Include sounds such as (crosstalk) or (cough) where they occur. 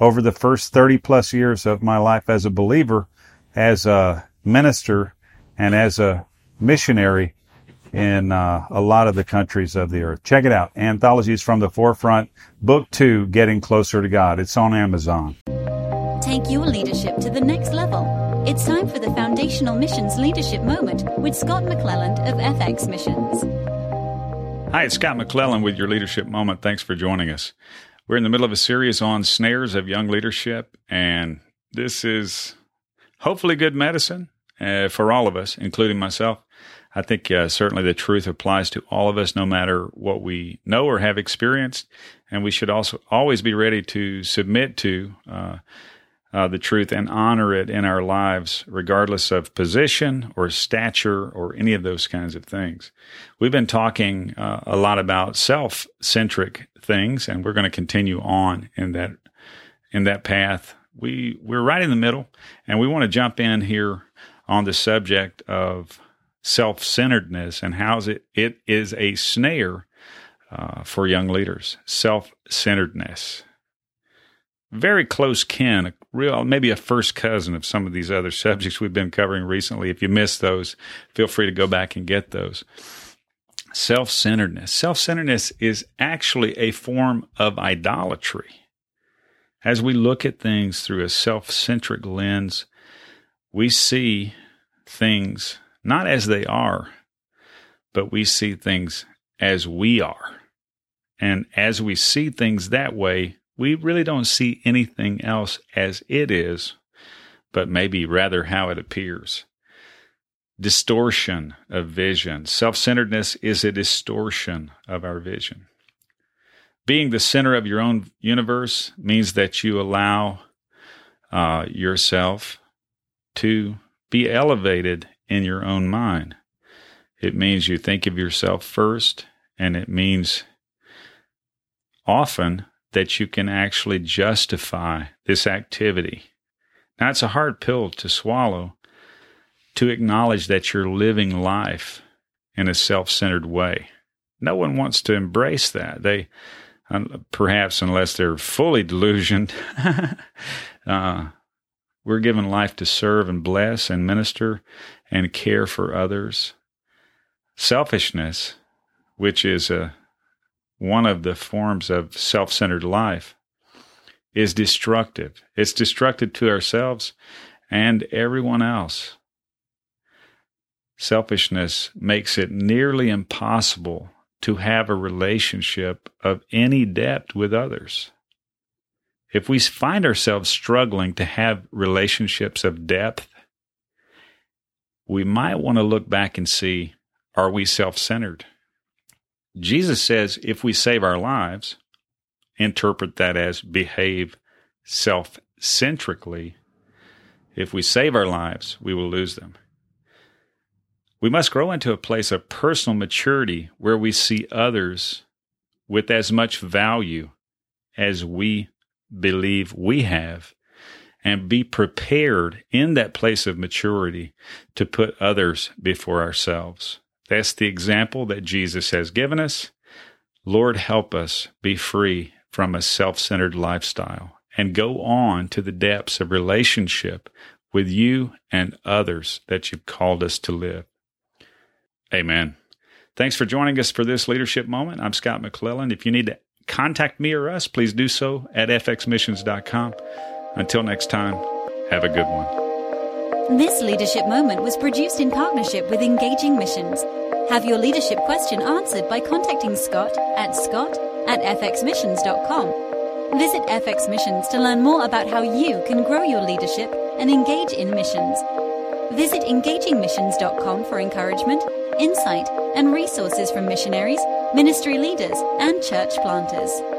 over the first 30 plus years of my life as a believer, as a minister, and as a missionary in uh, a lot of the countries of the earth. Check it out. Anthologies from the Forefront, Book Two, Getting Closer to God. It's on Amazon. Take your leadership to the next level. It's time for the Foundational Missions Leadership Moment with Scott McClelland of FX Missions. Hi, it's Scott McClelland with your Leadership Moment. Thanks for joining us. We're in the middle of a series on snares of young leadership, and this is hopefully good medicine uh, for all of us, including myself. I think uh, certainly the truth applies to all of us, no matter what we know or have experienced, and we should also always be ready to submit to uh, uh, the truth and honor it in our lives, regardless of position or stature or any of those kinds of things. We've been talking uh, a lot about self centric things, and we're going to continue on in that in that path. We we're right in the middle, and we want to jump in here on the subject of self centeredness and how it it is a snare uh, for young leaders. Self centeredness very close kin, real maybe a first cousin of some of these other (laughs) subjects we've been covering recently. If you missed those, feel free to go back and get those. Self centeredness. Self centeredness is actually a form of idolatry. As we look at things through a self centric lens, we see things not as they are, but we see things as we are. And as we see things that way, we really don't see anything else as it is, but maybe rather how it appears. Distortion of vision. Self centeredness is a distortion of our vision. Being the center of your own universe means that you allow uh, yourself to be elevated in your own mind. It means you think of yourself first, and it means often that you can actually justify this activity. Now, it's a hard pill to swallow to acknowledge that you're living life in a self centered way. No one wants to embrace that. They, perhaps unless they're fully delusioned, (laughs) uh, we're given life to serve and bless and minister and care for others. Selfishness, which is a one of the forms of self centered life, is destructive. It's destructive to ourselves and everyone else. Selfishness makes it nearly impossible to have a relationship of any depth with others. If we find ourselves struggling to have relationships of depth, we might want to look back and see are we self centered? Jesus says if we save our lives, interpret that as behave self centrically. If we save our lives, we will lose them. We must grow into a place of personal maturity where we see others with as much value as we believe we have and be prepared in that place of maturity to put others before ourselves. That's the example that Jesus has given us. Lord, help us be free from a self centered lifestyle and go on to the depths of relationship with you and others that you've called us to live. Amen. Thanks for joining us for this leadership moment. I'm Scott McClelland. If you need to contact me or us, please do so at fxmissions.com. Until next time, have a good one. This leadership moment was produced in partnership with Engaging Missions. Have your leadership question answered by contacting Scott at scott at fxmissions.com. Visit FX Missions to learn more about how you can grow your leadership and engage in missions. Visit engagingmissions.com for encouragement, insight, and resources from missionaries, ministry leaders, and church planters.